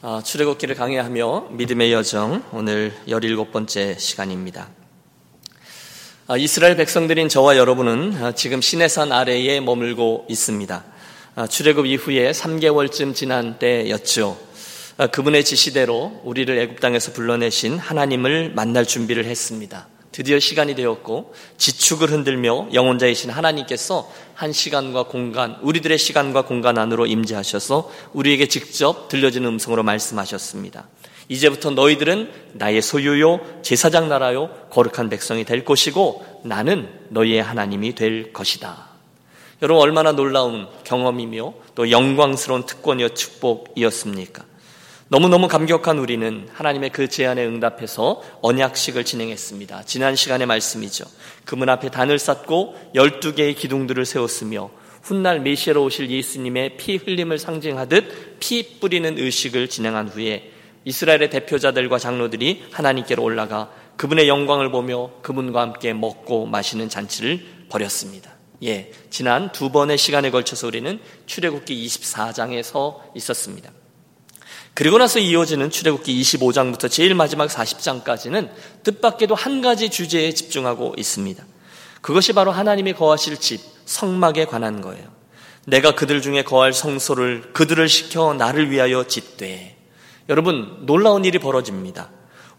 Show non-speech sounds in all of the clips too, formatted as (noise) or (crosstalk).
어, 출애굽기를 강의하며 믿음의 여정 오늘 17번째 시간입니다. 어, 이스라엘 백성들인 저와 여러분은 어, 지금 시내산 아래에 머물고 있습니다. 어, 출애굽 이후에 3개월쯤 지난 때였죠. 어, 그분의 지시대로 우리를 애굽 땅에서 불러내신 하나님을 만날 준비를 했습니다. 드디어 시간이 되었고 지축을 흔들며 영혼자이신 하나님께서 한 시간과 공간, 우리들의 시간과 공간 안으로 임재하셔서 우리에게 직접 들려지는 음성으로 말씀하셨습니다. 이제부터 너희들은 나의 소유요, 제사장 나라요, 거룩한 백성이 될 것이고 나는 너희의 하나님이 될 것이다. 여러분 얼마나 놀라운 경험이며 또 영광스러운 특권이요 축복이었습니까? 너무너무 감격한 우리는 하나님의 그 제안에 응답해서 언약식을 진행했습니다. 지난 시간의 말씀이죠. 그문 앞에 단을 쌓고 12개의 기둥들을 세웠으며 훗날 메시아로 오실 예수님의 피 흘림을 상징하듯 피 뿌리는 의식을 진행한 후에 이스라엘의 대표자들과 장로들이 하나님께로 올라가 그분의 영광을 보며 그분과 함께 먹고 마시는 잔치를 벌였습니다. 예, 지난 두 번의 시간에 걸쳐서 우리는 출애굽기 24장에서 있었습니다. 그리고 나서 이어지는 출애굽기 25장부터 제일 마지막 40장까지는 뜻밖에도 한 가지 주제에 집중하고 있습니다. 그것이 바로 하나님이 거하실 집, 성막에 관한 거예요. 내가 그들 중에 거할 성소를 그들을 시켜 나를 위하여 짓되. 여러분, 놀라운 일이 벌어집니다.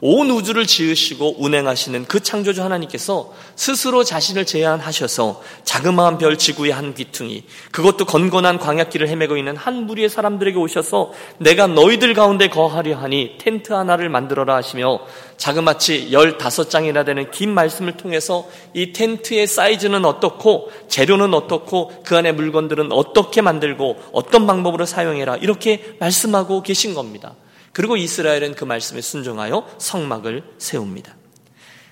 온 우주를 지으시고 운행하시는 그 창조주 하나님께서 스스로 자신을 제안하셔서 자그마한 별 지구의 한 귀퉁이, 그것도 건건한 광약길을 헤매고 있는 한 무리의 사람들에게 오셔서 내가 너희들 가운데 거하려 하니 텐트 하나를 만들어라 하시며 자그마치 15장이나 되는 긴 말씀을 통해서 이 텐트의 사이즈는 어떻고 재료는 어떻고 그 안에 물건들은 어떻게 만들고 어떤 방법으로 사용해라 이렇게 말씀하고 계신 겁니다. 그리고 이스라엘은 그 말씀에 순종하여 성막을 세웁니다.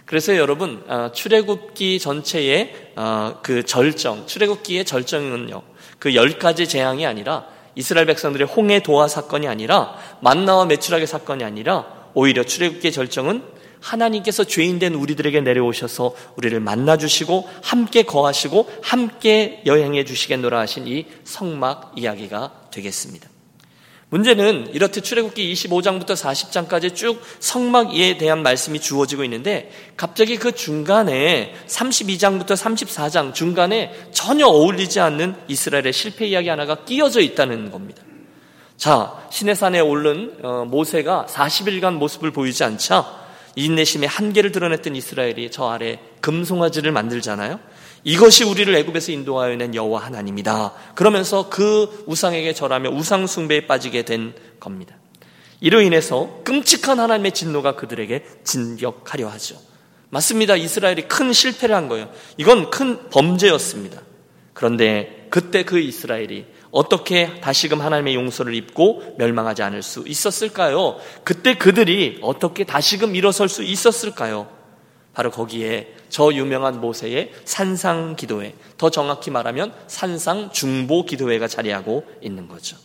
그래서 여러분 어, 출애굽기 전체의 어, 그 절정, 출애굽기의 절정은요. 그 열 가지 재앙이 아니라 이스라엘 백성들의 홍해 도화 사건이 아니라 만나와 매출하게 사건이 아니라 오히려 출애굽기의 절정은 하나님께서 죄인된 우리들에게 내려오셔서 우리를 만나 주시고 함께 거하시고 함께 여행해 주시겠노라 하신 이 성막 이야기가 되겠습니다. 문제는 이렇듯 출애굽기 25장부터 40장까지 쭉 성막에 대한 말씀이 주어지고 있는데 갑자기 그 중간에 32장부터 34장 중간에 전혀 어울리지 않는 이스라엘의 실패 이야기 하나가 끼어져 있다는 겁니다. 자, 시내산에 오른 어, 모세가 40일간 모습을 보이지 않자 인내심의 한계를 드러냈던 이스라엘이 저 아래 금송아지를 만들잖아요. 이것이 우리를 애굽에서 인도하여 낸 여호와 하나님이다. 그러면서 그 우상에게 절하며 우상 숭배에 빠지게 된 겁니다. 이로 인해서 끔찍한 하나님의 진노가 그들에게 진격하려 하죠. 맞습니다. 이스라엘이 큰 실패를 한 거예요. 이건 큰 범죄였습니다. 그런데 그때 그 이스라엘이 어떻게 다시금 하나님의 용서를 입고 멸망하지 않을 수 있었을까요? 그때 그들이 어떻게 다시금 일어설 수 있었을까요? 바로 거기에 저 유명한 모세의 산상 기도회, 더 정확히 말하면 산상 중보 기도회가 자리하고 있는 거죠.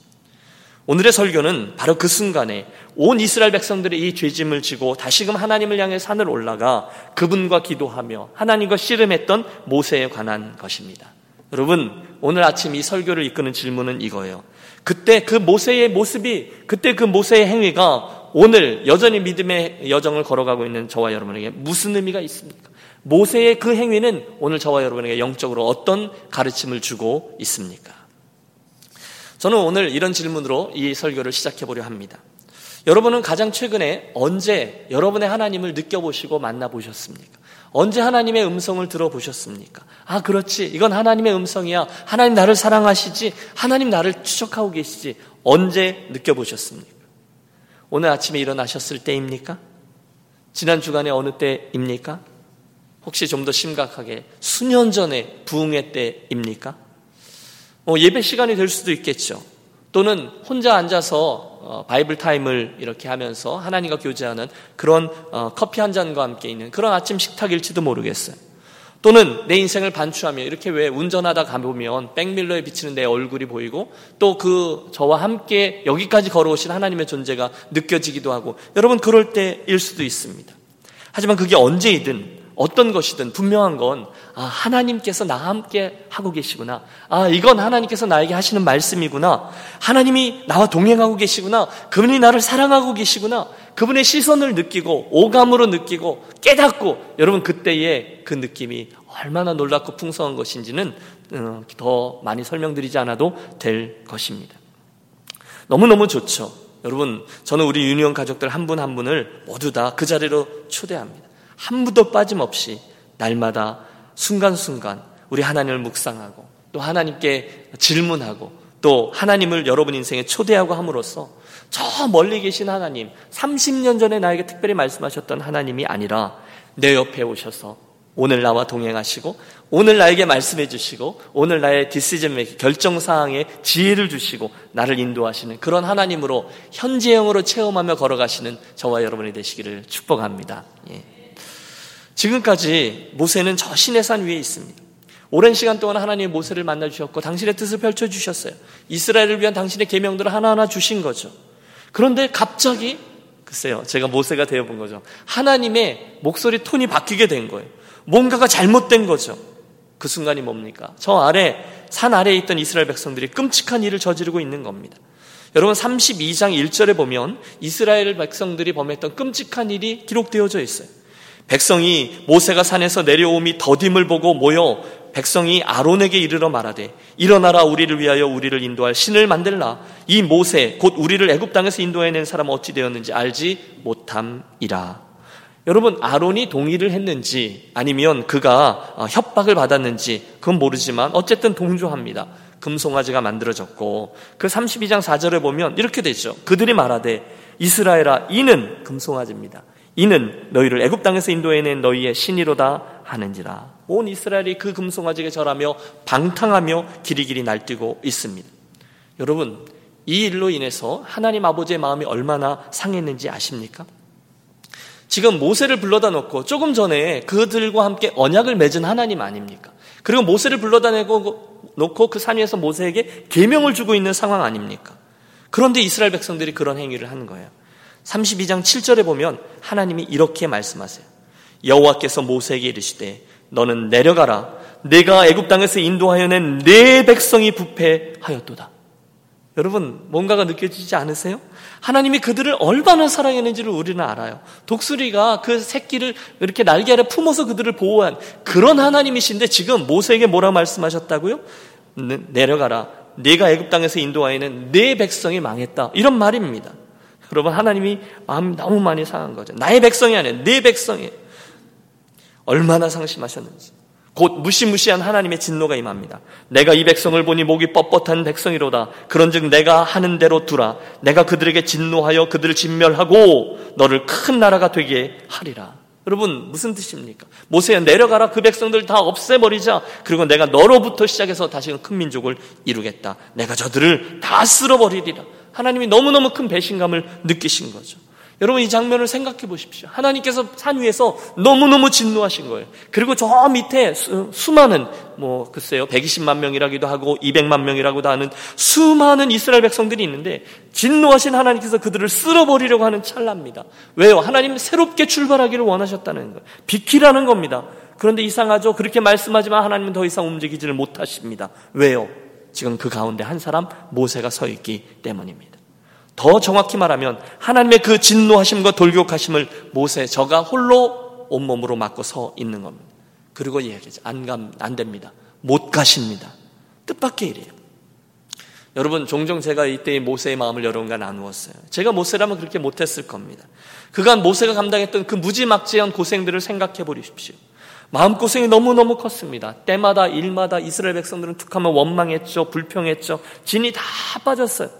오늘의 설교는 바로 그 순간에 온 이스라엘 백성들이 이 죄짐을 지고 다시금 하나님을 향해 산을 올라가 그분과 기도하며 하나님과 씨름했던 모세에 관한 것입니다. 여러분, 오늘 아침 이 설교를 이끄는 질문은 이거예요. 그때 그 모세의 모습이, 그때 그 모세의 행위가 오늘 여전히 믿음의 여정을 걸어가고 있는 저와 여러분에게 무슨 의미가 있습니까? 모세의 그 행위는 오늘 저와 여러분에게 영적으로 어떤 가르침을 주고 있습니까? 저는 오늘 이런 질문으로 이 설교를 시작해 보려 합니다. 여러분은 가장 최근에 언제 여러분의 하나님을 느껴보시고 만나보셨습니까? 언제 하나님의 음성을 들어보셨습니까? 아, 그렇지. 이건 하나님의 음성이야. 하나님 나를 사랑하시지. 하나님 나를 추적하고 계시지. 언제 느껴보셨습니까? 오늘 아침에 일어나셨을 때입니까? 지난 주간에 어느 때입니까? 혹시 좀 더 심각하게 수년 전에 부흥회 때입니까? 어, 예배 시간이 될 수도 있겠죠. 또는 혼자 앉아서 어, Bible time을 이렇게 하면서 하나님과 교제하는 그런 어, 커피 한 잔과 함께 있는 그런 아침 식탁일지도 모르겠어요. 또는 내 인생을 반추하며 이렇게 왜 운전하다 가보면 백밀러에 비치는 내 얼굴이 보이고 또 그 저와 함께 여기까지 걸어오신 하나님의 존재가 느껴지기도 하고 여러분 그럴 때일 수도 있습니다. 하지만 그게 언제이든 어떤 것이든 분명한 건 아, 하나님께서 나와 함께 하고 계시구나. 아, 이건 하나님께서 나에게 하시는 말씀이구나. 하나님이 나와 동행하고 계시구나. 그분이 나를 사랑하고 계시구나. 그분의 시선을 느끼고 오감으로 느끼고 깨닫고 여러분 그때의 그 느낌이 얼마나 놀랍고 풍성한 것인지는 어, 더 많이 설명드리지 않아도 될 것입니다. 너무너무 좋죠. 여러분, 저는 우리 유니온 가족들 한 분한 한 분을 모두 다 그 자리로 초대합니다. 한 분도 빠짐없이 날마다 순간순간 우리 하나님을 묵상하고 또 하나님께 질문하고 또 하나님을 여러분 인생에 초대하고 함으로써 저 멀리 계신 하나님, 30년 전에 나에게 특별히 말씀하셨던 하나님이 아니라 내 옆에 오셔서 오늘 나와 동행하시고 오늘 나에게 말씀해 주시고 오늘 나의 디시전 메이킹 결정 사항에 지혜를 주시고 나를 인도하시는 그런 하나님으로 현재형으로 체험하며 걸어가시는 저와 여러분이 되시기를 축복합니다. 예. 지금까지 모세는 저 시내산 위에 있습니다. 오랜 시간 동안 하나님의 모세를 만나 주셨고 당신의 뜻을 펼쳐 주셨어요. 이스라엘을 위한 당신의 계명들을 하나하나 주신 거죠. 그런데 갑자기 글쎄요, 제가 모세가 되어 본 거죠. 하나님의 목소리 톤이 바뀌게 된 거예요. 뭔가가 잘못된 거죠. 그 순간이 뭡니까? 저 아래, 산 아래에 있던 이스라엘 백성들이 끔찍한 일을 저지르고 있는 겁니다. 여러분 32장 1절에 보면 이스라엘 백성들이 범했던 끔찍한 일이 기록되어져 있어요. 백성이 모세가 산에서 내려옴이 더딤을 보고 모여 백성이 아론에게 이르러 말하되 일어나라 우리를 위하여 우리를 인도할 신을 만들라 이 모세 곧 우리를 애굽 땅에서 인도해낸 사람 어찌 되었는지 알지 못함이라 여러분 아론이 동의를 했는지 아니면 그가 어, 협박을 받았는지 그건 모르지만 어쨌든 동조합니다. 금송아지가 만들어졌고 그 32장 4절에 보면 이렇게 되죠. 그들이 말하되 이스라엘아 이는 금송아지입니다. 이는 너희를 애굽 땅에서 인도해낸 너희의 신이로다 하는지라. 온 이스라엘이 그 금송아지에 절하며 방탕하며 길이길이 날뛰고 있습니다. 여러분 이 일로 인해서 하나님 아버지의 마음이 얼마나 상했는지 아십니까? 지금 모세를 불러다 놓고 조금 전에 그들과 함께 언약을 맺은 하나님 아닙니까? 그리고 모세를 불러다 내고 놓고 그 산 위에서 모세에게 계명을 주고 있는 상황 아닙니까? 그런데 이스라엘 백성들이 그런 행위를 하는 거예요. 32장 7절에 보면 하나님이 이렇게 말씀하세요. 여호와께서 모세에게 이르시되 너는 내려가라 내가 애굽 땅에서 인도하여 낸 내 백성이 부패하였도다. 여러분 뭔가가 느껴지지 않으세요? 하나님이 그들을 얼마나 사랑했는지를 우리는 알아요. 독수리가 그 새끼를 이렇게 날개 아래 품어서 그들을 보호한 그런 하나님이신데 지금 모세에게 뭐라 말씀하셨다고요? 내려가라. 네가 애굽 땅에서 인도하에는 네 백성이 망했다. 이런 말입니다. 여러분 하나님이 마음이 너무 많이 상한 거죠. 나의 백성이 아니라 네 백성이 얼마나 상심하셨는지. 곧 무시무시한 하나님의 진노가 임합니다. 내가 이 백성을 보니 목이 뻣뻣한 백성이로다. 그런즉 내가 하는 대로 두라. 내가 그들에게 진노하여 그들을 진멸하고 너를 큰 나라가 되게 하리라. 여러분 무슨 뜻입니까? 모세야 내려가라 그 백성들 다 없애버리자. 그리고 내가 너로부터 시작해서 다시금 큰 민족을 이루겠다. 내가 저들을 다 쓸어버리리라. 하나님이 너무너무 큰 배신감을 느끼신 거죠. 여러분 이 장면을 생각해 보십시오. 하나님께서 산 위에서 너무너무 진노하신 거예요. 그리고 저 밑에 수, 많은뭐 글쎄요 120만 명이라기도 하고 200만 명이라고도 하는 수많은 이스라엘 백성들이 있는데 진노하신 하나님께서 그들을 쓸어버리려고 하는 찰나입니다. 왜요? 하나님 새롭게 출발하기를 원하셨다는 거예요. 비키라는 겁니다. 그런데 이상하죠. 그렇게 말씀하지만 하나님은 더 이상 움직이지를 못하십니다. 왜요? 지금 그 가운데 한 사람 모세가 서 있기 때문입니다. 더 정확히 말하면 하나님의 그 진노하심과 돌격하심을 모세 저가 홀로 온몸으로 맞고 서 있는 겁니다. 그리고 이야기하죠. 안, 감, 안 됩니다. 못 가십니다. 뜻밖의 일이에요. 여러분, 종종 제가 이때의 모세의 마음을 여러분과 나누었어요. 제가 모세라면 그렇게 못했을 겁니다. 그간 모세가 감당했던 그 무지막지한 고생들을 생각해 보십시오. 마음고생이 너무너무 컸습니다. 때마다 일마다 이스라엘 백성들은 툭하면 원망했죠. 불평했죠. 진이 다 빠졌어요.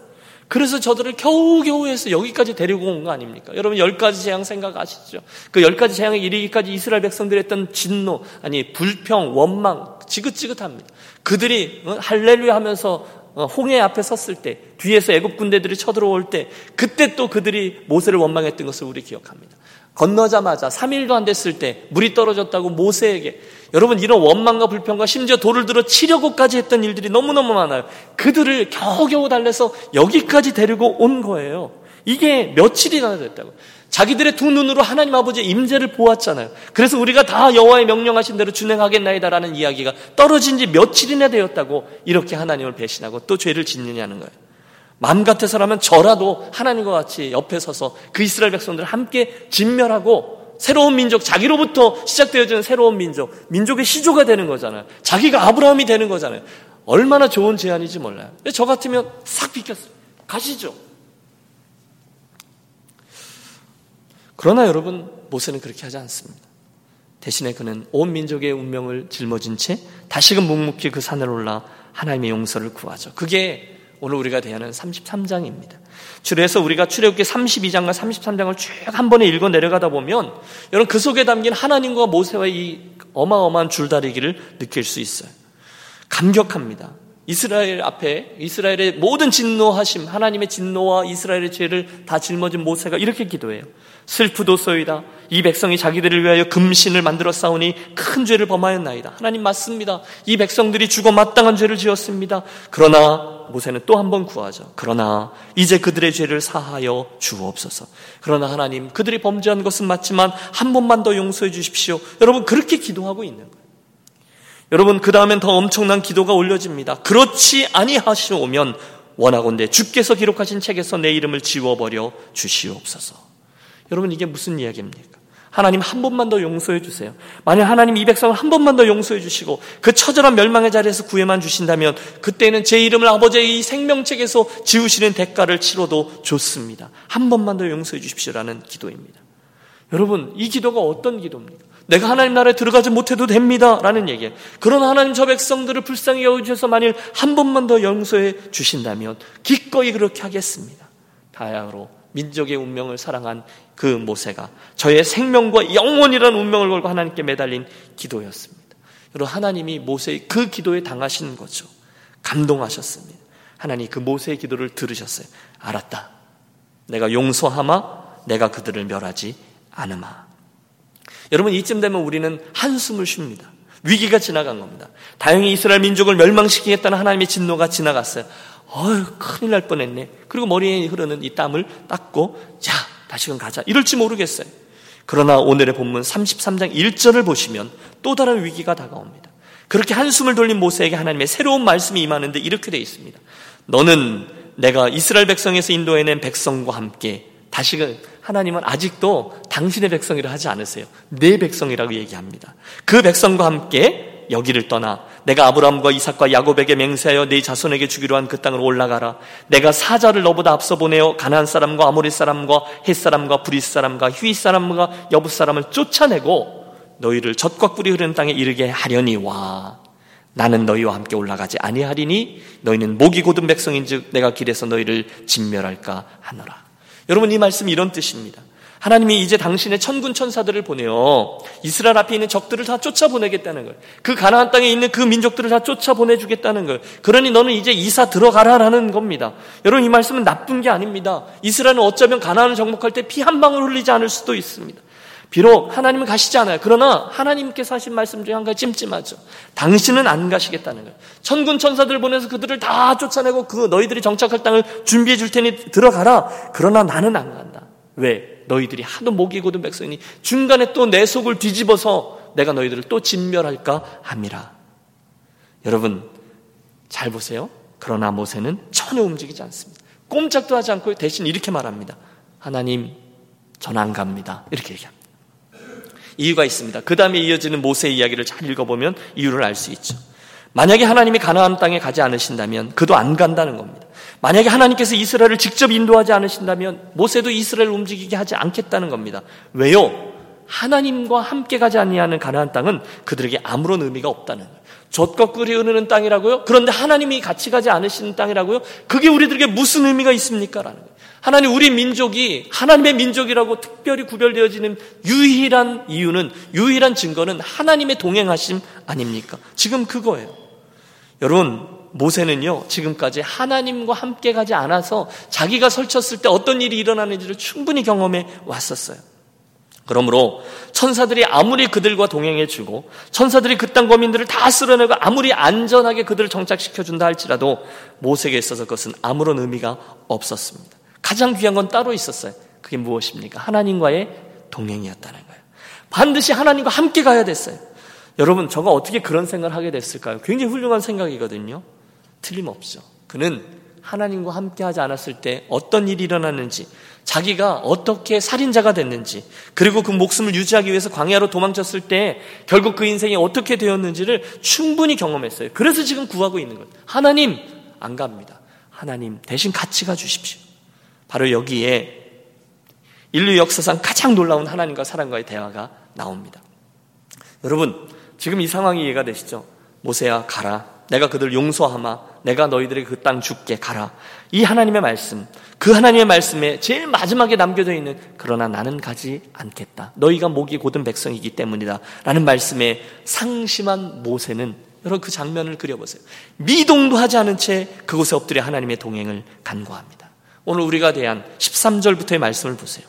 그래서 저들을 겨우겨우 해서 여기까지 데리고 온 거 아닙니까? 여러분 열 가지 재앙 생각하시죠? 그 열 가지 재앙에 이르기까지 이스라엘 백성들이 했던 진노, 아니 불평, 원망, 지긋지긋합니다. 그들이 어, 할렐루야 하면서 어, 홍해 앞에 섰을 때, 뒤에서 애굽 군대들이 쳐들어올 때, 그때 또 그들이 모세를 원망했던 것을 우리 기억합니다. 건너자마자 3일도 안 됐을 때 물이 떨어졌다고 모세에게 여러분 이런 원망과 불평과 심지어 돌을 들어 치려고까지 했던 일들이 너무너무 많아요. 그들을 겨우겨우 달래서 여기까지 데리고 온 거예요. 이게 며칠이나 됐다고. 자기들의 두 눈으로 하나님 아버지의 임재를 보았잖아요. 그래서 우리가 다 여호와의 명령하신 대로 준행하겠나이다라는 이야기가 떨어진 지 며칠이나 되었다고 이렇게 하나님을 배신하고 또 죄를 짓느냐는 거예요. 마음 같아서라면 저라도 하나님과 같이 옆에 서서 그 이스라엘 백성들을 함께 진멸하고 새로운 민족, 자기로부터 시작되어지는 새로운 민족, 민족의 시조가 되는 거잖아요. 자기가 아브라함이 되는 거잖아요. 얼마나 좋은 제안인지 몰라요. 저 같으면 싹 비켰어요. 가시죠. 그러나 여러분, 모세는 그렇게 하지 않습니다. 대신에 그는 온 민족의 운명을 짊어진 채 다시금 묵묵히 그 산을 올라 하나님의 용서를 구하죠. 그게 오늘 우리가 대하는 33장입니다. 그래서 우리가 출애굽기 32장과 33장을 쭉 한 번에 읽어 내려가다 보면 여러분 그 속에 담긴 하나님과 모세와의 이 어마어마한 줄다리기를 느낄 수 있어요. 감격합니다. 이스라엘 앞에 이스라엘의 모든 진노하심, 하나님의 진노와 이스라엘의 죄를 다 짊어진 모세가 이렇게 기도해요. 슬프도소이다. 이 백성이 자기들을 위하여 금신을 만들어 싸우니 큰 죄를 범하였나이다. 하나님 맞습니다. 이 백성들이 죽어 마땅한 죄를 지었습니다. 그러나 모세는 또 한 번 구하죠. 그러나 이제 그들의 죄를 사하여 주옵소서. 그러나 하나님 그들이 범죄한 것은 맞지만 한 번만 더 용서해 주십시오. 여러분 그렇게 기도하고 있는 거예요. 여러분 그 다음엔 더 엄청난 기도가 올려집니다. 그렇지 아니하시오면 원하건대 주께서 기록하신 책에서 내 이름을 지워버려 주시옵소서. 여러분 이게 무슨 이야기입니까? 하나님 한 번만 더 용서해 주세요. 만약 하나님 이 백성을 한 번만 더 용서해 주시고 그 처절한 멸망의 자리에서 구해만 주신다면 그때는 제 이름을 아버지의 이 생명책에서 지우시는 대가를 치러도 좋습니다. 한 번만 더 용서해 주십시오라는 기도입니다. 여러분 이 기도가 어떤 기도입니까? 내가 하나님 나라에 들어가지 못해도 됩니다. 라는 얘기예요. 그러나 하나님 저 백성들을 불쌍히 여겨주셔서 만일 한 번만 더 용서해 주신다면 기꺼이 그렇게 하겠습니다. 다야로 민족의 운명을 사랑한 그 모세가 저의 생명과 영원이라는 운명을 걸고 하나님께 매달린 기도였습니다. 여러분 하나님이 모세의 그 기도에 당하시는 거죠. 감동하셨습니다. 하나님 그 모세의 기도를 들으셨어요. 알았다. 내가 용서하마 내가 그들을 멸하지 않으마. 여러분 이쯤 되면 우리는 한숨을 쉽니다. 위기가 지나간 겁니다. 다행히 이스라엘 민족을 멸망시키겠다는 하나님의 진노가 지나갔어요. 어휴, 큰일 날 뻔했네. 그리고 머리에 흐르는 이 땀을 닦고, 자, 다시금 가자. 이럴지 모르겠어요. 그러나 오늘의 본문 33장 1절을 보시면 또 다른 위기가 다가옵니다. 그렇게 한숨을 돌린 모세에게 하나님의 새로운 말씀이 임하는데 이렇게 되어 있습니다. 너는 내가 이스라엘 백성에서 인도해낸 백성과 함께 다시금 하나님은 아직도 당신의 백성이라 하지 않으세요. 내 백성이라고 얘기합니다. 그 백성과 함께 여기를 떠나 내가 아브라함과 이삭과 야곱에게 맹세하여 네 자손에게 주기로 한 그 땅으로 올라가라. 내가 사자를 너보다 앞서 보내어 가나안 사람과 아모리 사람과 헷 사람과 브리스 사람과 히위 사람과 여부스 사람을 쫓아내고 너희를 젖과 꿀이 흐르는 땅에 이르게 하려니와. 나는 너희와 함께 올라가지 아니하리니 너희는 목이 곧은 백성인즉 내가 길에서 너희를 진멸할까 하노라. 여러분 이 말씀이 이런 뜻입니다. 하나님이 이제 당신의 천군 천사들을 보내어 이스라엘 앞에 있는 적들을 다 쫓아 보내겠다는 거예요. 그 가나안 땅에 있는 그 민족들을 다 쫓아 보내 주겠다는 거예요. 그러니 너는 이제 이사 들어가라라는 겁니다. 여러분 이 말씀은 나쁜 게 아닙니다. 이스라엘은 어쩌면 가나안을 정복할 때 피 한 방울 흘리지 않을 수도 있습니다. 비록 하나님은 가시지 않아요. 그러나 하나님께서 하신 말씀 중에 한 가지 찜찜하죠. 당신은 안 가시겠다는 거예요. 천군 천사들 보내서 그들을 다 쫓아내고 그 너희들이 정착할 땅을 준비해 줄 테니 들어가라. 그러나 나는 안 간다. 왜? 너희들이 하도 목이 고든 백성이니 중간에 또 내 속을 뒤집어서 내가 너희들을 또 진멸할까 함이라. 여러분 잘 보세요. 그러나 모세는 전혀 움직이지 않습니다. 꼼짝도 하지 않고 대신 이렇게 말합니다. 하나님, 전 안 갑니다. 이렇게 얘기합니다. 이유가 있습니다. 그 다음에 이어지는 모세의 이야기를 잘 읽어보면 이유를 알 수 있죠. 만약에 하나님이 가나안 땅에 가지 않으신다면 그도 안 간다는 겁니다. 만약에 하나님께서 이스라엘을 직접 인도하지 않으신다면 모세도 이스라엘을 움직이게 하지 않겠다는 겁니다. 왜요? 하나님과 함께 가지 아니하는 가나안 땅은 그들에게 아무런 의미가 없다는 거예요. 젖과 꿀이 흐르는 땅이라고요? 그런데 하나님이 같이 가지 않으시는 땅이라고요? 그게 우리들에게 무슨 의미가 있습니까? 라는 거예요. 하나님 우리 민족이 하나님의 민족이라고 특별히 구별되어지는 유일한 이유는 유일한 증거는 하나님의 동행하심 아닙니까? 지금 그거예요. 여러분 모세는요 지금까지 하나님과 함께 가지 않아서 자기가 설쳤을 때 어떤 일이 일어나는지를 충분히 경험해 왔었어요. 그러므로 천사들이 아무리 그들과 동행해 주고 천사들이 그 땅 거민들을 다 쓸어내고 아무리 안전하게 그들을 정착시켜 준다 할지라도 모세에게 있어서 그것은 아무런 의미가 없었습니다. 가장 귀한 건 따로 있었어요. 그게 무엇입니까? 하나님과의 동행이었다는 거예요. 반드시 하나님과 함께 가야 됐어요. 여러분, 저가 어떻게 그런 생각을 하게 됐을까요? 굉장히 훌륭한 생각이거든요. 틀림없죠. 그는 하나님과 함께 하지 않았을 때 어떤 일이 일어났는지, 자기가 어떻게 살인자가 됐는지, 그리고 그 목숨을 유지하기 위해서 광야로 도망쳤을 때 결국 그 인생이 어떻게 되었는지를 충분히 경험했어요. 그래서 지금 구하고 있는 거예요. 하나님, 안 갑니다. 하나님, 대신 같이 가 주십시오. 바로 여기에 인류 역사상 가장 놀라운 하나님과 사람과의 대화가 나옵니다. 여러분, 지금 이 상황이 이해가 되시죠? 모세야, 가라. 내가 그들 용서하마. 내가 너희들의 그땅 죽게 가라. 이 하나님의 말씀, 그 하나님의 말씀에 제일 마지막에 남겨져 있는 그러나 나는 가지 않겠다. 너희가 목이 고든 백성이기 때문이다. 라는 말씀에 상심한 모세는 여러분 그 장면을 그려보세요. 미동도 하지 않은 채 그곳에 엎드려 하나님의 동행을 간구합니다. 오늘 우리가 대한 13절부터의 말씀을 보세요.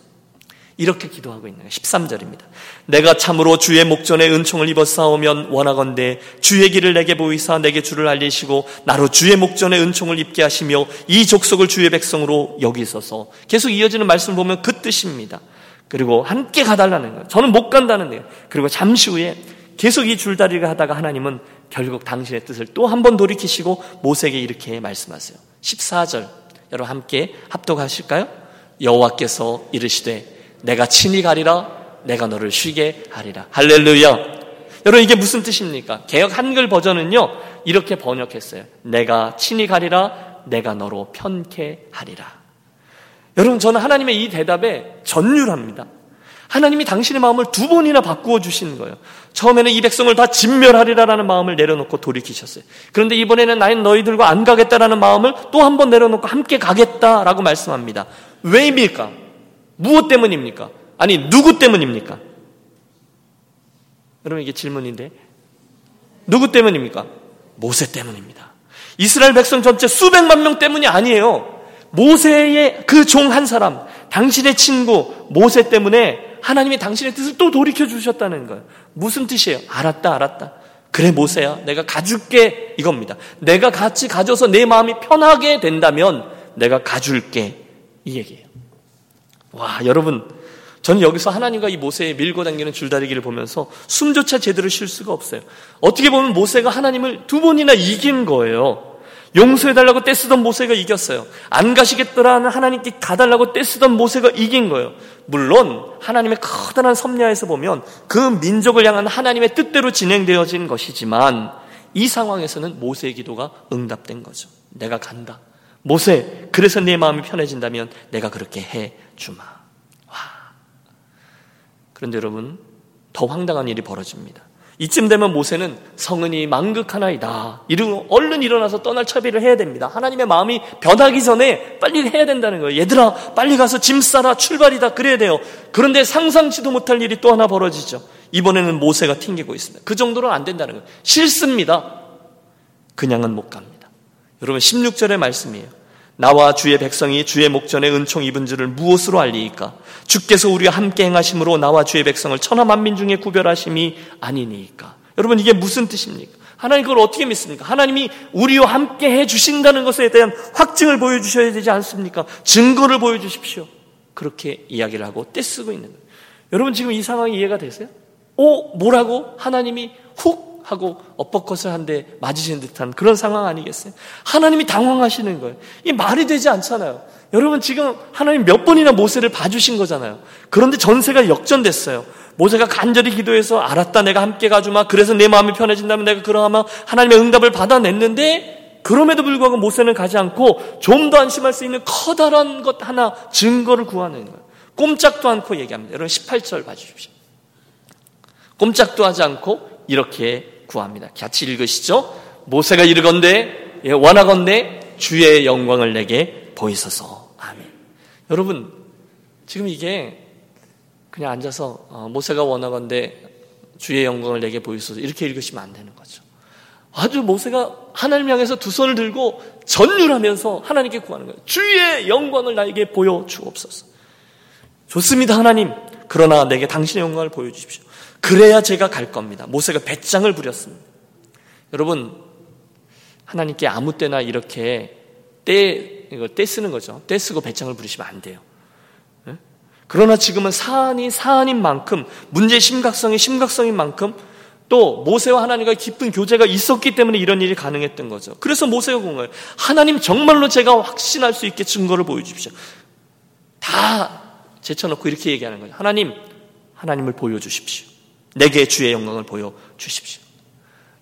이렇게 기도하고 있는 거예요. 13절입니다. 내가 참으로 주의 목전에 은총을 입어 싸우면 원하건대 주의 길을 내게 보이사 내게 주를 알리시고 나로 주의 목전에 은총을 입게 하시며 이 족속을 주의 백성으로 여기소서. 계속 이어지는 말씀을 보면 그 뜻입니다. 그리고 함께 가달라는 거예요. 저는 못 간다는 거예요. 그리고 잠시 후에 계속 이 줄다리를 하다가 하나님은 결국 당신의 뜻을 또 한 번 돌이키시고 모세에게 이렇게 말씀하세요. 14절 여러분 함께 합독하실까요? 여호와께서 이르시되 내가 친히 가리라 내가 너를 쉬게 하리라. 할렐루야. 여러분 이게 무슨 뜻입니까? 개혁 한글 버전은요. 이렇게 번역했어요. 내가 친히 가리라 내가 너로 편케 하리라. 여러분 저는 하나님의 이 대답에 전율합니다. 하나님이 당신의 마음을 두 번이나 바꾸어 주시는 거예요. 처음에는 이 백성을 다 진멸하리라라는 마음을 내려놓고 돌이키셨어요. 그런데 이번에는 나는 너희들과 안 가겠다라는 마음을 또 한 번 내려놓고 함께 가겠다라고 말씀합니다. 왜입니까? 무엇 때문입니까? 아니, 누구 때문입니까? 여러분, 이게 질문인데. 누구 때문입니까? 모세 때문입니다. 이스라엘 백성 전체 수백만 명 때문이 아니에요. 모세의 그 종 한 사람, 당신의 친구, 모세 때문에 하나님이 당신의 뜻을 또 돌이켜 주셨다는 거예요. 무슨 뜻이에요? 알았다, 알았다. 그래, 모세야. 내가 가줄게. 이겁니다. 내가 같이 가져서 내 마음이 편하게 된다면 내가 가줄게. 이 얘기예요. 와, 여러분. 저는 여기서 하나님과 이 모세의 밀고 당기는 줄다리기를 보면서 숨조차 제대로 쉴 수가 없어요. 어떻게 보면 모세가 하나님을 두 번이나 이긴 거예요. 용서해달라고 떼쓰던 모세가 이겼어요. 안 가시겠더라는 하나님께 가달라고 떼쓰던 모세가 이긴 거예요. 물론 하나님의 커다란 섭리하에서 보면 그 민족을 향한 하나님의 뜻대로 진행되어진 것이지만 이 상황에서는 모세의 기도가 응답된 거죠. 내가 간다. 모세, 그래서 내 마음이 편해진다면 내가 그렇게 해 주마. 와. 그런데 여러분, 더 황당한 일이 벌어집니다. 이쯤 되면 모세는 성은이 망극하나이다. 이러고 얼른 일어나서 떠날 차비를 해야 됩니다. 하나님의 마음이 변하기 전에 빨리 해야 된다는 거예요. 얘들아, 빨리 가서 짐 싸라. 출발이다. 그래야 돼요. 그런데 상상치도 못할 일이 또 하나 벌어지죠. 이번에는 모세가 튕기고 있습니다. 그 정도는 안 된다는 거예요. 싫습니다. 그냥은 못 갑니다. 여러분, 16절의 말씀이에요. 나와 주의 백성이 주의 목전에 은총 입은 줄을 무엇으로 알리이까? 주께서 우리와 함께 행하심으로 나와 주의 백성을 천하 만민 중에 구별하심이 아니니까. 여러분 이게 무슨 뜻입니까? 하나님 그걸 어떻게 믿습니까? 하나님이 우리와 함께 해 주신다는 것에 대한 확증을 보여 주셔야 되지 않습니까? 증거를 보여 주십시오. 그렇게 이야기를 하고 떼쓰고 있는 거예요. 여러분 지금 이 상황이 이해가 되세요? 오 뭐라고? 하나님이 훅 하고 엇버컷을 한 대 맞으신 듯한 그런 상황 아니겠어요? 하나님이 당황하시는 거예요. 이 말이 되지 않잖아요. 여러분 지금 하나님 몇 번이나 모세를 봐주신 거잖아요. 그런데 전세가 역전됐어요. 모세가 간절히 기도해서 알았다 내가 함께 가주마 그래서 내 마음이 편해진다면 내가 그러하면 하나님의 응답을 받아냈는데 그럼에도 불구하고 모세는 가지 않고 좀 더 안심할 수 있는 커다란 것 하나 증거를 구하는 거예요. 꼼짝도 않고 얘기합니다. 여러분 18절 봐주십시오. 꼼짝도 하지 않고 이렇게 구합니다. 같이 읽으시죠. 모세가 이르건대 예, 원하건대 주의 영광을 내게 보이소서. 아멘. 여러분 지금 이게 그냥 앉아서 어, 모세가 원하건대 주의 영광을 내게 보이소서 이렇게 읽으시면 안 되는 거죠. 아주 모세가 하나님 향해서 두 손을 들고 전율하면서 하나님께 구하는 거예요. 주의 영광을 나에게 보여 주옵소서. 좋습니다, 하나님. 그러나 내게 당신의 영광을 보여 주십시오. 그래야 제가 갈 겁니다. 모세가 배짱을 부렸습니다. 여러분, 하나님께 아무 때나 이렇게 때 떼, 이거 떼 쓰는 거죠. 떼 쓰고 배짱을 부리시면 안 돼요. 예? 그러나 지금은 사안이 사안인 만큼, 문제의 심각성이 심각성인 만큼, 또 모세와 하나님과 깊은 교제가 있었기 때문에 이런 일이 가능했던 거죠. 그래서 모세가 공거예요. 하나님 정말로 제가 확신할 수 있게 증거를 보여주십시오. 다 제쳐놓고 이렇게 얘기하는 거죠. 하나님, 하나님을 보여주십시오. 내게 주의 영광을 보여 주십시오.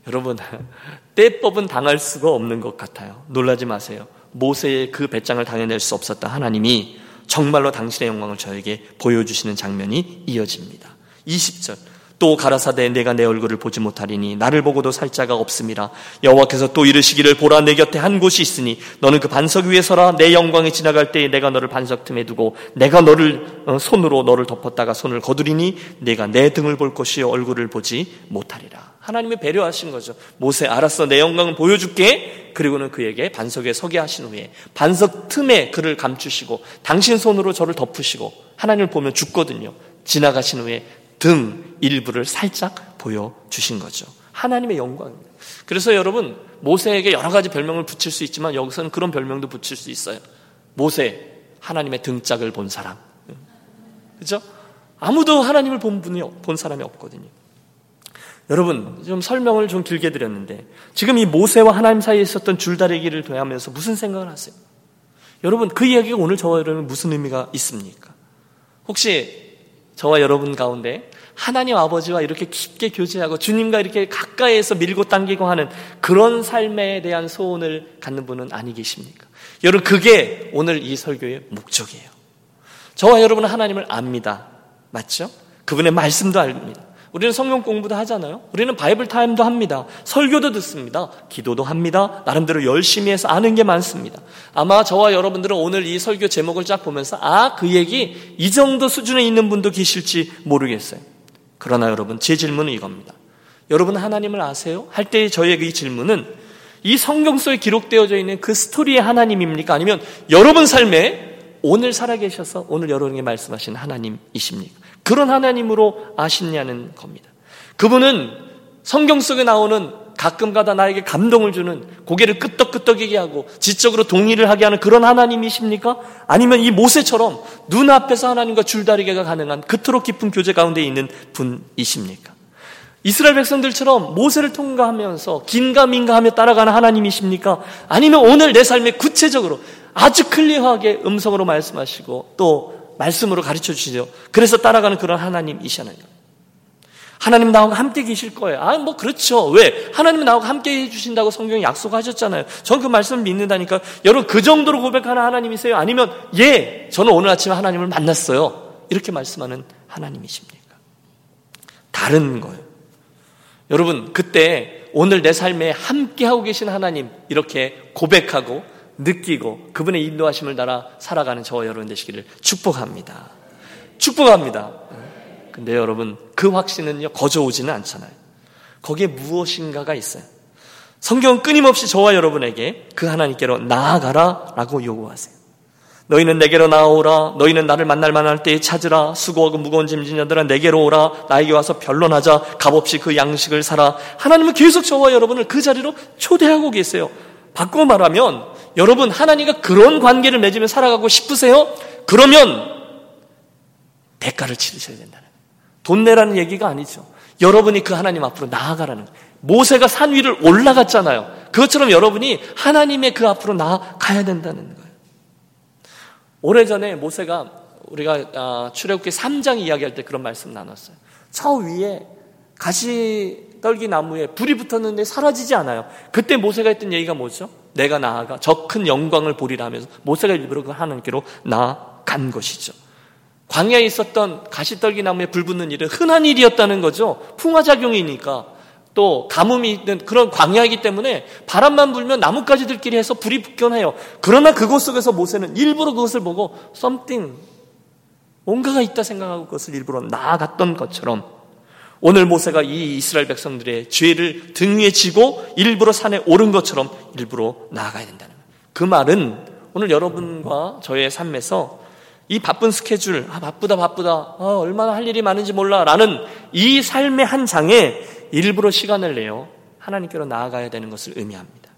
여러분, (laughs) 때법은 당할 수가 없는 것 같아요. 놀라지 마세요. 모세의 그 배짱을 당해낼 수 없었다 하나님이 정말로 당신의 영광을 저에게 보여주시는 장면이 이어집니다. 20절. 또 가라사대 내가 내 얼굴을 보지 못하리니 나를 보고도 살 자가 없음이라 여호와께서 또 이르시기를 보라 내 곁에 한 곳이 있으니 너는 그 반석 위에 서라. 내 영광이 지나갈 때에 내가 너를 반석 틈에 두고 내가 너를 어, 손으로 너를 덮었다가 손을 거두리니 내가 내 등을 볼 것이요 얼굴을 보지 못하리라. 하나님이 배려하신 거죠. 모세 알았어 내 영광을 보여줄게. 그리고는 그에게 반석에 서게 하신 후에 반석 틈에 그를 감추시고 당신 손으로 저를 덮으시고 하나님을 보면 죽거든요. 지나가신 후에 등 일부를 살짝 보여주신 거죠. 하나님의 영광입니다. 그래서 여러분, 모세에게 여러 가지 별명을 붙일 수 있지만 여기서는 그런 별명도 붙일 수 있어요. 모세, 하나님의 등짝을 본 사람. 그죠? 아무도 하나님을 본 분이, 본 사람이 없거든요. 여러분, 좀 설명을 좀 길게 드렸는데, 지금 이 모세와 하나님 사이에 있었던 줄다리기를 대하면서 무슨 생각을 하세요? 여러분, 그 이야기가 오늘 저와 여러분 무슨 의미가 있습니까? 혹시 저와 여러분 가운데 하나님 아버지와 이렇게 깊게 교제하고 주님과 이렇게 가까이에서 밀고 당기고 하는 그런 삶에 대한 소원을 갖는 분은 아니 계십니까? 여러분 그게 오늘 이 설교의 목적이에요. 저와 여러분은 하나님을 압니다. 맞죠? 그분의 말씀도 압니다. 우리는 성경 공부도 하잖아요. 우리는 바이블 타임도 합니다. 설교도 듣습니다. 기도도 합니다. 나름대로 열심히 해서 아는 게 많습니다. 아마 저와 여러분들은 오늘 이 설교 제목을 쫙 보면서 아, 그 얘기 이 정도 수준에 있는 분도 계실지 모르겠어요. 그러나 여러분, 제 질문은 이겁니다. 여러분 하나님을 아세요? 할 때의 저의 이 질문은 이 성경 속에 기록되어져 있는 그 스토리의 하나님입니까? 아니면 여러분 삶에 오늘 살아계셔서 오늘 여러분에게 말씀하신 하나님이십니까? 그런 하나님으로 아시냐는 겁니다. 그분은 성경 속에 나오는 가끔가다 나에게 감동을 주는 고개를 끄덕끄덕이게 하고 지적으로 동의를 하게 하는 그런 하나님이십니까? 아니면 이 모세처럼 눈앞에서 하나님과 줄다리기가 가능한 그토록 깊은 교제 가운데 있는 분이십니까? 이스라엘 백성들처럼 모세를 통과하면서 긴가민가 하며 따라가는 하나님이십니까? 아니면 오늘 내 삶에 구체적으로 아주 클리어하게 음성으로 말씀하시고 또 말씀으로 가르쳐 주시죠. 그래서 따라가는 그런 하나님이시잖아요. 하나님 나하고 함께 계실 거예요. 아, 뭐 그렇죠. 왜? 하나님 나하고 함께 해 주신다고 성경에 약속하셨잖아요. 저는 그 말씀을 믿는다니까. 여러분 그 정도로 고백하는 하나님이세요? 아니면 예, 저는 오늘 아침에 하나님을 만났어요. 이렇게 말씀하는 하나님이십니까? 다른 거예요. 여러분 그때 오늘 내 삶에 함께 하고 계신 하나님 이렇게 고백하고 느끼고 그분의 인도하심을 따라 살아가는 저와 여러분 되시기를 축복합니다. 축복합니다. 근데 여러분, 그 확신은요, 거저 오지는 않잖아요. 거기에 무엇인가가 있어요. 성경은 끊임없이 저와 여러분에게 그 하나님께로 나아가라 라고 요구하세요. 너희는 내게로 나오라. 너희는 나를 만날 만할 때에 찾으라. 수고하고 무거운 짐진 자들아 내게로 오라. 나에게 와서 변론하자. 값없이 그 양식을 사라. 하나님은 계속 저와 여러분을 그 자리로 초대하고 계세요. 바꿔 말하면 여러분 하나님과 그런 관계를 맺으며 살아가고 싶으세요? 그러면 대가를 치르셔야 거예요. 돈 내라는 얘기가 아니죠. 여러분이 그 하나님 앞으로 나아가라는 거예요. 모세가 산 위를 올라갔잖아요. 그것처럼 여러분이 하나님의 그 앞으로 나아가야 된다는 거예요. 오래전에 모세가 우리가 아, 출애굽기 3장 이야기할 때 그런 말씀 나눴어요. 저 위에 가시 떨기 나무에 불이 붙었는데 사라지지 않아요. 그때 모세가 했던 얘기가 뭐죠? 내가 나아가 저 큰 영광을 보리라 하면서 모세가 일부러 그 하나님께로 나아간 것이죠. 광야에 있었던 가시떨기 나무에 불 붙는 일은 흔한 일이었다는 거죠. 풍화작용이니까. 또 가뭄이 있는 그런 광야이기 때문에 바람만 불면 나뭇가지들끼리 해서 불이 붙견해요. 그러나 그곳 속에서 모세는 일부러 그것을 보고 something 뭔가가 있다 생각하고 그것을 일부러 나아갔던 것처럼 오늘 모세가 이 이스라엘 백성들의 죄를 등 위에 지고 일부러 산에 오른 것처럼 일부러 나아가야 된다는 거예요. 그 말은 오늘 여러분과 저의 삶에서 이 바쁜 스케줄, 아, 바쁘다, 바쁘다, 아, 얼마나 할 일이 많은지 몰라, 라는 이 삶의 한 장에 일부러 시간을 내어 하나님께로 나아가야 되는 것을 의미합니다.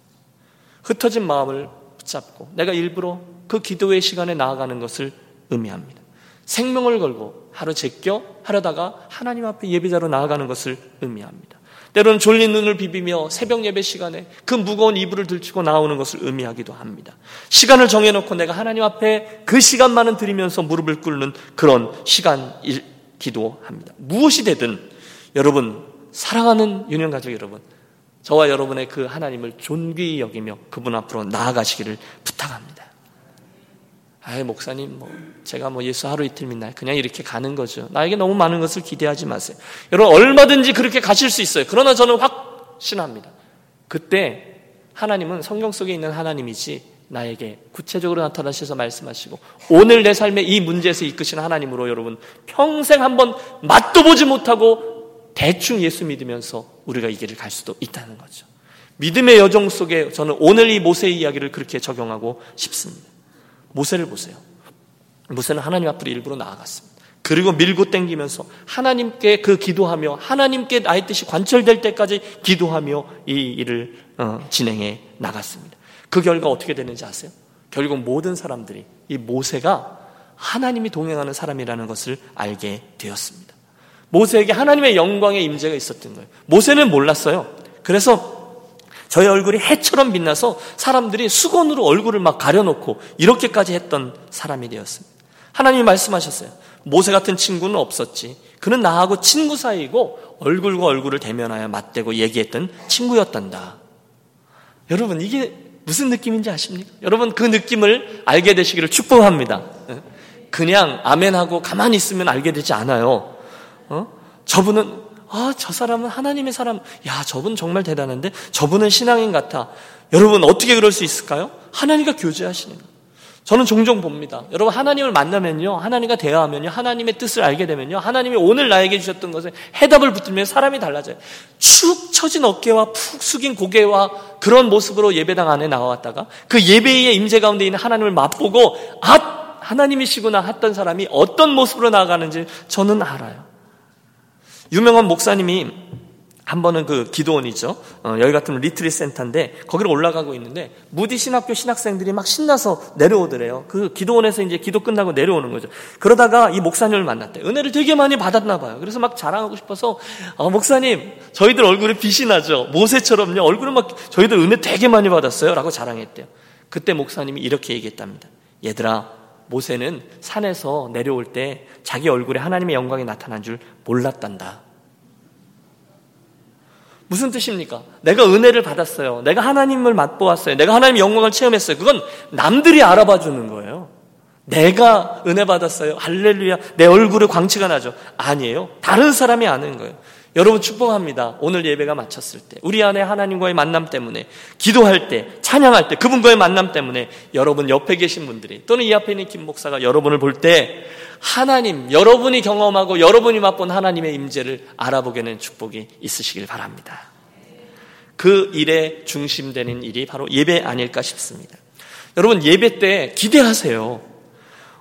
흩어진 마음을 붙잡고 내가 일부러 그 기도의 시간에 나아가는 것을 의미합니다. 생명을 걸고 하루 제껴 하려다가 하나님 앞에 예배자로 나아가는 것을 의미합니다. 때로는 졸린 눈을 비비며 새벽 예배 시간에 그 무거운 이불을 들치고 나오는 것을 의미하기도 합니다. 시간을 정해놓고 내가 하나님 앞에 그 시간만은 드리면서 무릎을 꿇는 그런 시간이기도 합니다. 무엇이 되든 여러분 사랑하는 유년 가족 여러분 저와 여러분의 그 하나님을 존귀히 여기며 그분 앞으로 나아가시기를 부탁합니다. 아이 목사님 뭐 제가 뭐 예수 하루 이틀 믿나요? 그냥 이렇게 가는 거죠. 나에게 너무 많은 것을 기대하지 마세요. 여러분 얼마든지 그렇게 가실 수 있어요. 그러나 저는 확신합니다. 그때 하나님은 성경 속에 있는 하나님이지 나에게 구체적으로 나타나셔서 말씀하시고 오늘 내 삶의 이 문제에서 이끄신 하나님으로 여러분 평생 한번 맛도 보지 못하고 대충 예수 믿으면서 우리가 이 길을 갈 수도 있다는 거죠. 믿음의 여정 속에 저는 오늘 이 모세의 이야기를 그렇게 적용하고 싶습니다. 모세를 보세요. 모세는 하나님 앞으로 일부러 나아갔습니다. 그리고 밀고 땡기면서 하나님께 그 기도하며 하나님께 나의 뜻이 관철될 때까지 기도하며 이 일을 어, 진행해 나갔습니다. 그 결과 어떻게 되는지 아세요? 결국 모든 사람들이 이 모세가 하나님이 동행하는 사람이라는 것을 알게 되었습니다. 모세에게 하나님의 영광의 임재가 있었던 거예요. 모세는 몰랐어요. 그래서 저의 얼굴이 해처럼 빛나서 사람들이 수건으로 얼굴을 막 가려놓고 이렇게까지 했던 사람이 되었습니다. 하나님이 말씀하셨어요. 모세 같은 친구는 없었지. 그는 나하고 친구 사이고 얼굴과 얼굴을 대면하여 맞대고 얘기했던 친구였단다. 여러분, 이게 무슨 느낌인지 아십니까? 여러분, 그 느낌을 알게 되시기를 축복합니다. 그냥 아멘하고 가만히 있으면 알게 되지 않아요. 어? 저분은 아, 저 사람은 하나님의 사람. 야, 저분 정말 대단한데? 저분은 신앙인 같아. 여러분, 어떻게 그럴 수 있을까요? 하나님과 교제하시는 거예요. 저는 종종 봅니다. 여러분, 하나님을 만나면요, 하나님과 대화하면요, 하나님의 뜻을 알게 되면요, 하나님이 오늘 나에게 주셨던 것에 해답을 붙들면 사람이 달라져요. 축 처진 어깨와 푹 숙인 고개와 그런 모습으로 예배당 안에 나왔다가 그 예배의 임재 가운데 있는 하나님을 맛보고, 아, 하나님이시구나 했던 사람이 어떤 모습으로 나아가는지 저는 알아요. 유명한 목사님이 한 번은 그 기도원이죠. 어, 여기 같은 retreat center인데 거기로 올라가고 있는데 무디 신학교 신학생들이 막 신나서 내려오더래요. 그 기도원에서 이제 기도 끝나고 내려오는 거죠. 그러다가 이 목사님을 만났대. 은혜를 되게 많이 받았나 봐요. 그래서 막 자랑하고 싶어서 어, 목사님 저희들 얼굴에 빛이 나죠. 모세처럼요. 얼굴은 막 저희들 은혜 되게 많이 받았어요.라고 자랑했대요. 그때 목사님이 이렇게 얘기했답니다. 얘들아 모세는 산에서 내려올 때 자기 얼굴에 하나님의 영광이 나타난 줄 몰랐단다. 무슨 뜻입니까? 내가 은혜를 받았어요. 내가 하나님을 맛보았어요. 내가 하나님의 영광을 체험했어요. 그건 남들이 알아봐 주는 거예요. 내가 은혜 받았어요. 할렐루야. 내 얼굴에 광채가 나죠. 아니에요. 다른 사람이 아는 거예요. 여러분 축복합니다. 오늘 예배가 마쳤을 때 우리 안에 하나님과의 만남 때문에 기도할 때 찬양할 때 그분과의 만남 때문에 여러분 옆에 계신 분들이 또는 이 앞에 있는 김 목사가 여러분을 볼 때 하나님 여러분이 경험하고 여러분이 맛본 하나님의 임재를 알아보게 되는 축복이 있으시길 바랍니다. 그 일에 중심되는 일이 바로 예배 아닐까 싶습니다. 여러분 예배 때 기대하세요.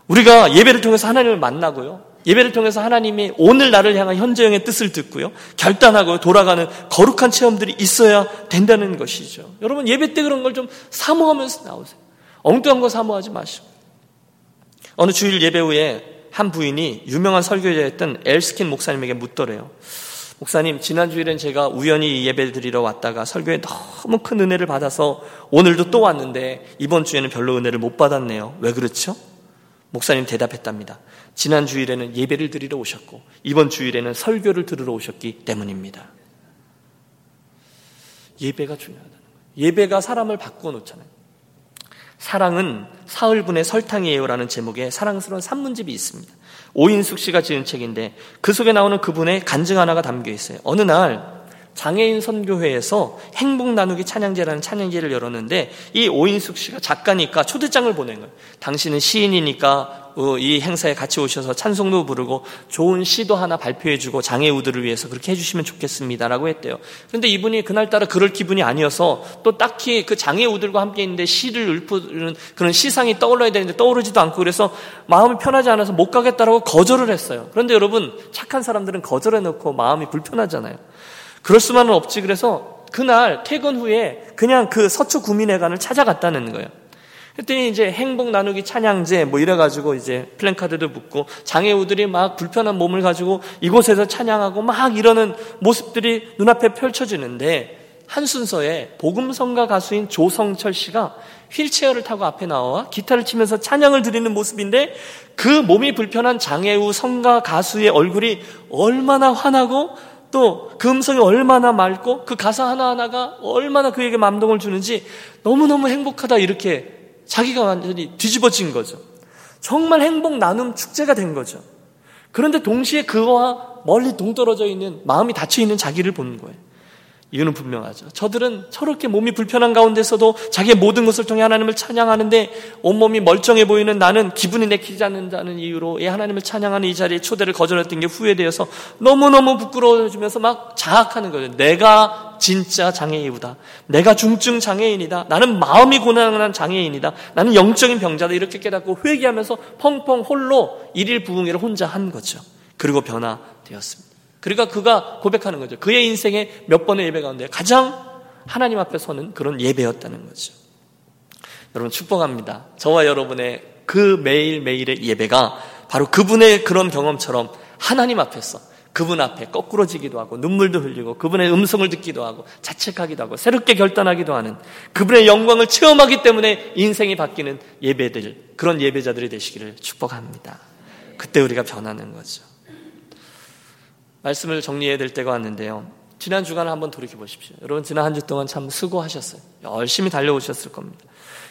우리가 예배를 통해서 하나님을 만나고요. 예배를 통해서 하나님이 오늘 나를 향한 현재형의 뜻을 듣고요. 결단하고 돌아가는 거룩한 체험들이 있어야 된다는 것이죠. 여러분 예배 때 그런 걸 좀 사모하면서 나오세요. 엉뚱한 거 사모하지 마시고. 어느 주일 예배 후에 한 부인이 유명한 설교자였던 엘스킨 목사님에게 묻더래요. 목사님, 지난 주일엔 제가 우연히 예배 드리러 왔다가 설교에 너무 큰 은혜를 받아서 오늘도 또 왔는데 이번 주에는 별로 은혜를 못 받았네요. 왜 그렇죠? 목사님 대답했답니다. 지난 주일에는 예배를 드리러 오셨고 이번 주일에는 설교를 들으러 오셨기 때문입니다. 예배가 중요하다는 거예요. 예배가 사람을 바꾸어 놓잖아요. 사랑은 사흘분의 설탕이에요라는 제목의 사랑스러운 산문집이 있습니다. 오인숙 씨가 지은 책인데 그 속에 나오는 그분의 간증 하나가 담겨 있어요. 어느 날 장애인 선교회에서 행복 나누기 찬양제라는 찬양제를 열었는데 이 오인숙 씨가 작가니까 초대장을 보낸 거예요. 당신은 시인이니까 어, 이 행사에 같이 오셔서 찬송도 부르고 좋은 시도 하나 발표해주고 장애우들을 위해서 그렇게 해주시면 좋겠습니다라고 했대요. 그런데 이분이 그날따라 그럴 기분이 아니어서 또 딱히 그 장애우들과 함께 있는데 시를 읊는 그런 시상이 떠올라야 되는데 떠오르지도 않고 그래서 마음이 편하지 않아서 못 가겠다라고 거절을 했어요. 그런데 여러분 착한 사람들은 거절해놓고 마음이 불편하잖아요. 그럴 수만은 없지. 그래서 그날 퇴근 후에 그냥 그 서초 구민회관을 찾아갔다는 거예요. 그랬더니 이제 행복 나누기 찬양제 뭐 이래가지고 이제 플랜카드도 붙고 장애우들이 막 불편한 몸을 가지고 이곳에서 찬양하고 막 이러는 모습들이 눈앞에 펼쳐지는데 한 순서에 복음성가 가수인 조성철 씨가 휠체어를 타고 앞에 나와 기타를 치면서 찬양을 드리는 모습인데 그 몸이 불편한 장애우 성가 가수의 얼굴이 얼마나 환하고 또 그 음성이 얼마나 맑고 그 가사 하나하나가 얼마나 그에게 감동을 주는지 너무너무 행복하다 이렇게 자기가 완전히 뒤집어진 거죠. 정말 행복 나눔 축제가 된 거죠. 그런데 동시에 그와 멀리 동떨어져 있는 마음이 닫혀 있는 자기를 보는 거예요. 이유는 분명하죠. 저들은 저렇게 몸이 불편한 가운데서도 자기의 모든 것을 통해 하나님을 찬양하는데 온몸이 멀쩡해 보이는 나는 기분이 내키지 않는다는 이유로 이 하나님을 찬양하는 이 자리에 초대를 거절했던 게 후회되어서 너무너무 부끄러워지면서 막 자학하는 거죠. 내가 진짜 장애이다. 내가 중증 장애인이다. 나는 마음이 고난한 장애인이다. 나는 영적인 병자다. 이렇게 깨닫고 회개하면서 펑펑 홀로 일일 부흥회를 혼자 한 거죠. 그리고 변화되었습니다. 그러니까 그가 고백하는 거죠. 그의 인생의 몇 번의 예배 가운데 가장 하나님 앞에 서는 그런 예배였다는 거죠. 여러분 축복합니다. 저와 여러분의 그 매일매일의 예배가 바로 그분의 그런 경험처럼 하나님 앞에서 그분 앞에 거꾸러지기도 하고 눈물도 흘리고 그분의 음성을 듣기도 하고 자책하기도 하고 새롭게 결단하기도 하는 그분의 영광을 체험하기 때문에 인생이 바뀌는 예배들 그런 예배자들이 되시기를 축복합니다. 그때 우리가 변하는 거죠. 말씀을 정리해야 될 때가 왔는데요. 지난 주간을 한번 돌이켜 보십시오. 여러분 지난 한 주 동안 참 수고하셨어요. 열심히 달려오셨을 겁니다.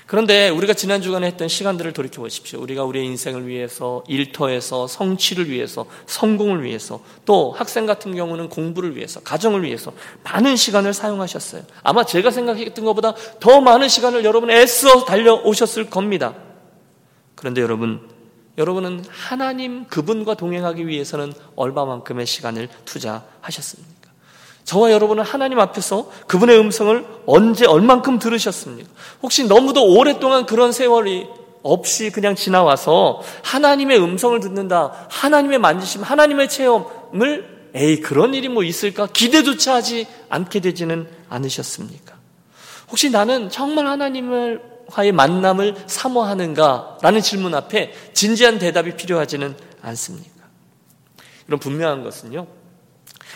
그런데 우리가 지난 주간에 했던 시간들을 돌이켜 보십시오. 우리가 우리의 인생을 위해서 일터에서 성취를 위해서 성공을 위해서 또 학생 같은 경우는 공부를 위해서 가정을 위해서 많은 시간을 사용하셨어요. 아마 제가 생각했던 것보다 더 많은 시간을 여러분 애써 달려오셨을 겁니다. 그런데 여러분 여러분은 하나님 그분과 동행하기 위해서는 얼마만큼의 시간을 투자하셨습니까? 저와 여러분은 하나님 앞에서 그분의 음성을 언제 얼만큼 들으셨습니까? 혹시 너무도 오랫동안 그런 세월이 없이 그냥 지나와서 하나님의 음성을 듣는다, 하나님의 만지심, 하나님의 체험을 에이 그런 일이 뭐 있을까 기대조차 하지 않게 되지는 않으셨습니까? 혹시 나는 정말 하나님을 하의 만남을 사모하는가? 라는 질문 앞에 진지한 대답이 필요하지는 않습니까? 이런 분명한 것은요.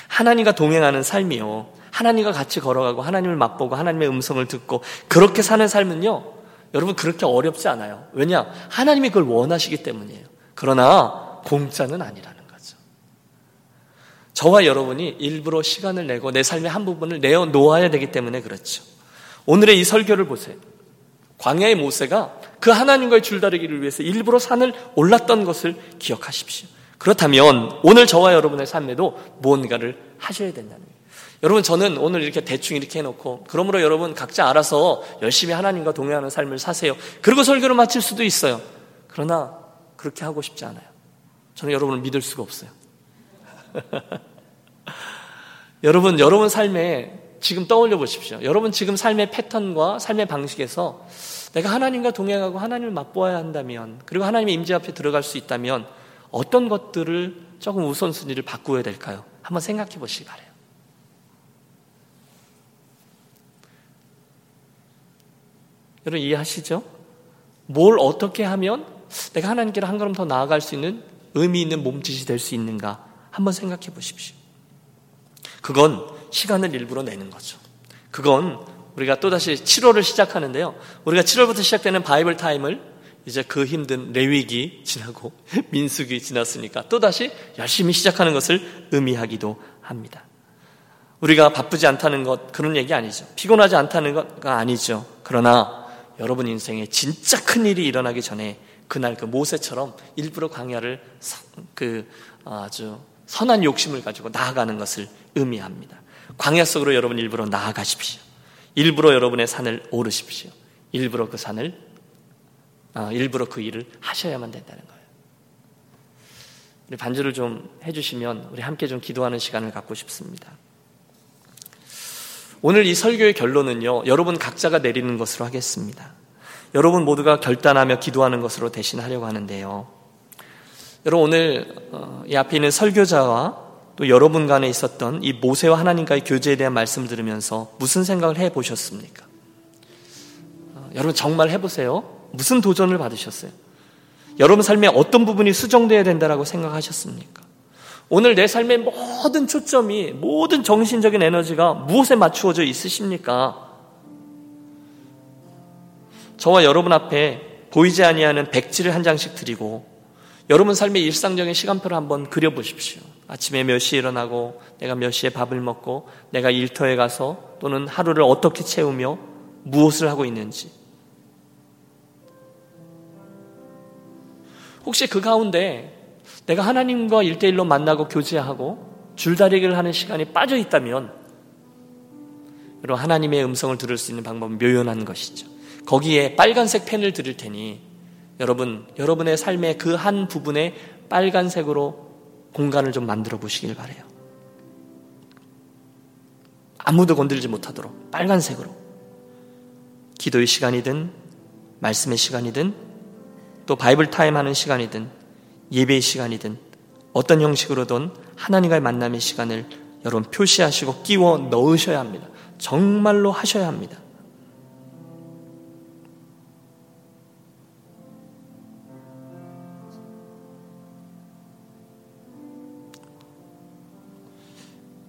하나님과 동행하는 삶이요. 하나님과 같이 걸어가고 하나님을 맛보고 하나님의 음성을 듣고 그렇게 사는 삶은요. 여러분 그렇게 어렵지 않아요. 왜냐? 하나님이 그걸 원하시기 때문이에요. 그러나 공짜는 아니라는 거죠. 저와 여러분이 일부러 시간을 내고 내 삶의 한 부분을 내어 놓아야 되기 때문에 그렇죠. 오늘의 이 설교를 보세요. 광야의 모세가 그 하나님과의 줄다리기를 위해서 일부러 산을 올랐던 것을 기억하십시오. 그렇다면 오늘 저와 여러분의 삶에도 무언가를 하셔야 된다는 거예요. 여러분 저는 오늘 이렇게 대충 이렇게 해놓고 그러므로 여러분 각자 알아서 열심히 하나님과 동행하는 삶을 사세요. 그리고 설교를 마칠 수도 있어요. 그러나 그렇게 하고 싶지 않아요. 저는 여러분을 믿을 수가 없어요. (laughs) 여러분 여러분 삶에 지금 떠올려 보십시오. 여러분 지금 삶의 패턴과 삶의 방식에서 내가 하나님과 동행하고 하나님을 맛보아야 한다면 그리고 하나님의 임재 앞에 들어갈 수 있다면 어떤 것들을 조금 우선순위를 바꾸어야 될까요? 한번 생각해 보시기 바래요. 여러분 이해하시죠? 뭘 어떻게 하면 내가 하나님께로 한 걸음 더 나아갈 수 있는 의미 있는 몸짓이 될 수 있는가 한번 생각해 보십시오. 그건 시간을 일부러 내는 거죠. 그건 우리가 또다시 7월을 시작하는데요. 우리가 7월부터 시작되는 Bible time을 이제 그 힘든 레위기 지나고 (laughs) 민수기 지났으니까 또다시 열심히 시작하는 것을 의미하기도 합니다. 우리가 바쁘지 않다는 것 그런 얘기 아니죠. 피곤하지 않다는 것가 아니죠. 그러나 여러분 인생에 진짜 큰 일이 일어나기 전에 그날 그 모세처럼 일부러 광야를 그 아주 선한 욕심을 가지고 나아가는 것을 의미합니다. 광야 속으로 여러분 일부러 나아가십시오. 일부러 여러분의 산을 오르십시오. 일부러 그 산을, 아, 일부러 그 일을 하셔야만 된다는 거예요. 우리 반주를 좀 해주시면 우리 함께 좀 기도하는 시간을 갖고 싶습니다. 오늘 이 설교의 결론은요, 여러분 각자가 내리는 것으로 하겠습니다. 여러분 모두가 결단하며 기도하는 것으로 대신하려고 하는데요. 여러분 오늘 어, 이 앞에 있는 설교자와 또 여러분 간에 있었던 이 모세와 하나님과의 교제에 대한 말씀을 들으면서 무슨 생각을 해 보셨습니까? 어, 여러분 정말 해보세요. 무슨 도전을 받으셨어요? 여러분 삶의 어떤 부분이 수정되어야 된다라고 생각하셨습니까? 오늘 내 삶의 모든 초점이 모든 정신적인 에너지가 무엇에 맞추어져 있으십니까? 저와 여러분 앞에 보이지 아니하는 백지를 한 장씩 드리고 여러분 삶의 일상적인 시간표를 한번 그려 보십시오. 아침에 몇 시에 일어나고 내가 몇 시에 밥을 먹고 내가 일터에 가서 또는 하루를 어떻게 채우며 무엇을 하고 있는지 혹시 그 가운데 내가 하나님과 일대일로 만나고 교제하고 줄다리기를 하는 시간이 빠져 있다면 여러분 하나님의 음성을 들을 수 있는 방법은 묘연한 것이죠. 거기에 빨간색 펜을 드릴 테니 여러분 여러분의 삶의 그 한 부분에 빨간색으로 공간을 좀 만들어 보시길 바래요. 아무도 건들지 못하도록 빨간색으로 기도의 시간이든 말씀의 시간이든 또 Bible time 하는 시간이든 예배의 시간이든 어떤 형식으로든 하나님과의 만남의 시간을 여러분 표시하시고 끼워 넣으셔야 합니다. 정말로 하셔야 합니다.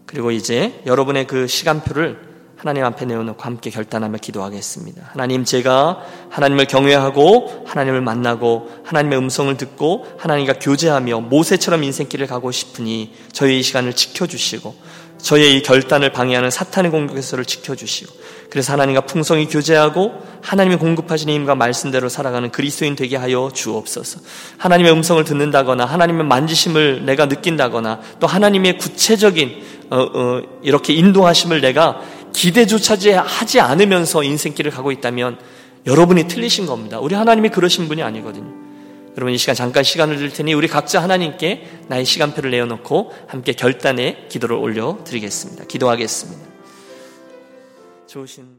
그리고 이제 여러분의 그 시간표를 하나님 앞에 내어놓고 함께 결단하며 기도하겠습니다. 하나님 제가 하나님을 경외하고 하나님을 만나고 하나님의 음성을 듣고 하나님과 교제하며 모세처럼 인생길을 가고 싶으니 저의 이 시간을 지켜주시고 저의 이 결단을 방해하는 사탄의 공격에서를 지켜주시고 그래서 하나님과 풍성히 교제하고 하나님이 공급하신 힘과 말씀대로 살아가는 그리스도인 되게 하여 주옵소서. 하나님의 음성을 듣는다거나 하나님의 만지심을 내가 느낀다거나 또 하나님의 구체적인 어, 어, 이렇게 인도하심을 내가 기대조차 하지 않으면서 인생길을 가고 있다면 여러분이 틀리신 겁니다. 우리 하나님이 그러신 분이 아니거든요. 여러분 이 시간 잠깐 시간을 드릴 테니 우리 각자 하나님께 나의 시간표를 내어놓고 함께 결단의 기도를 올려 드리겠습니다. 기도하겠습니다. 좋으신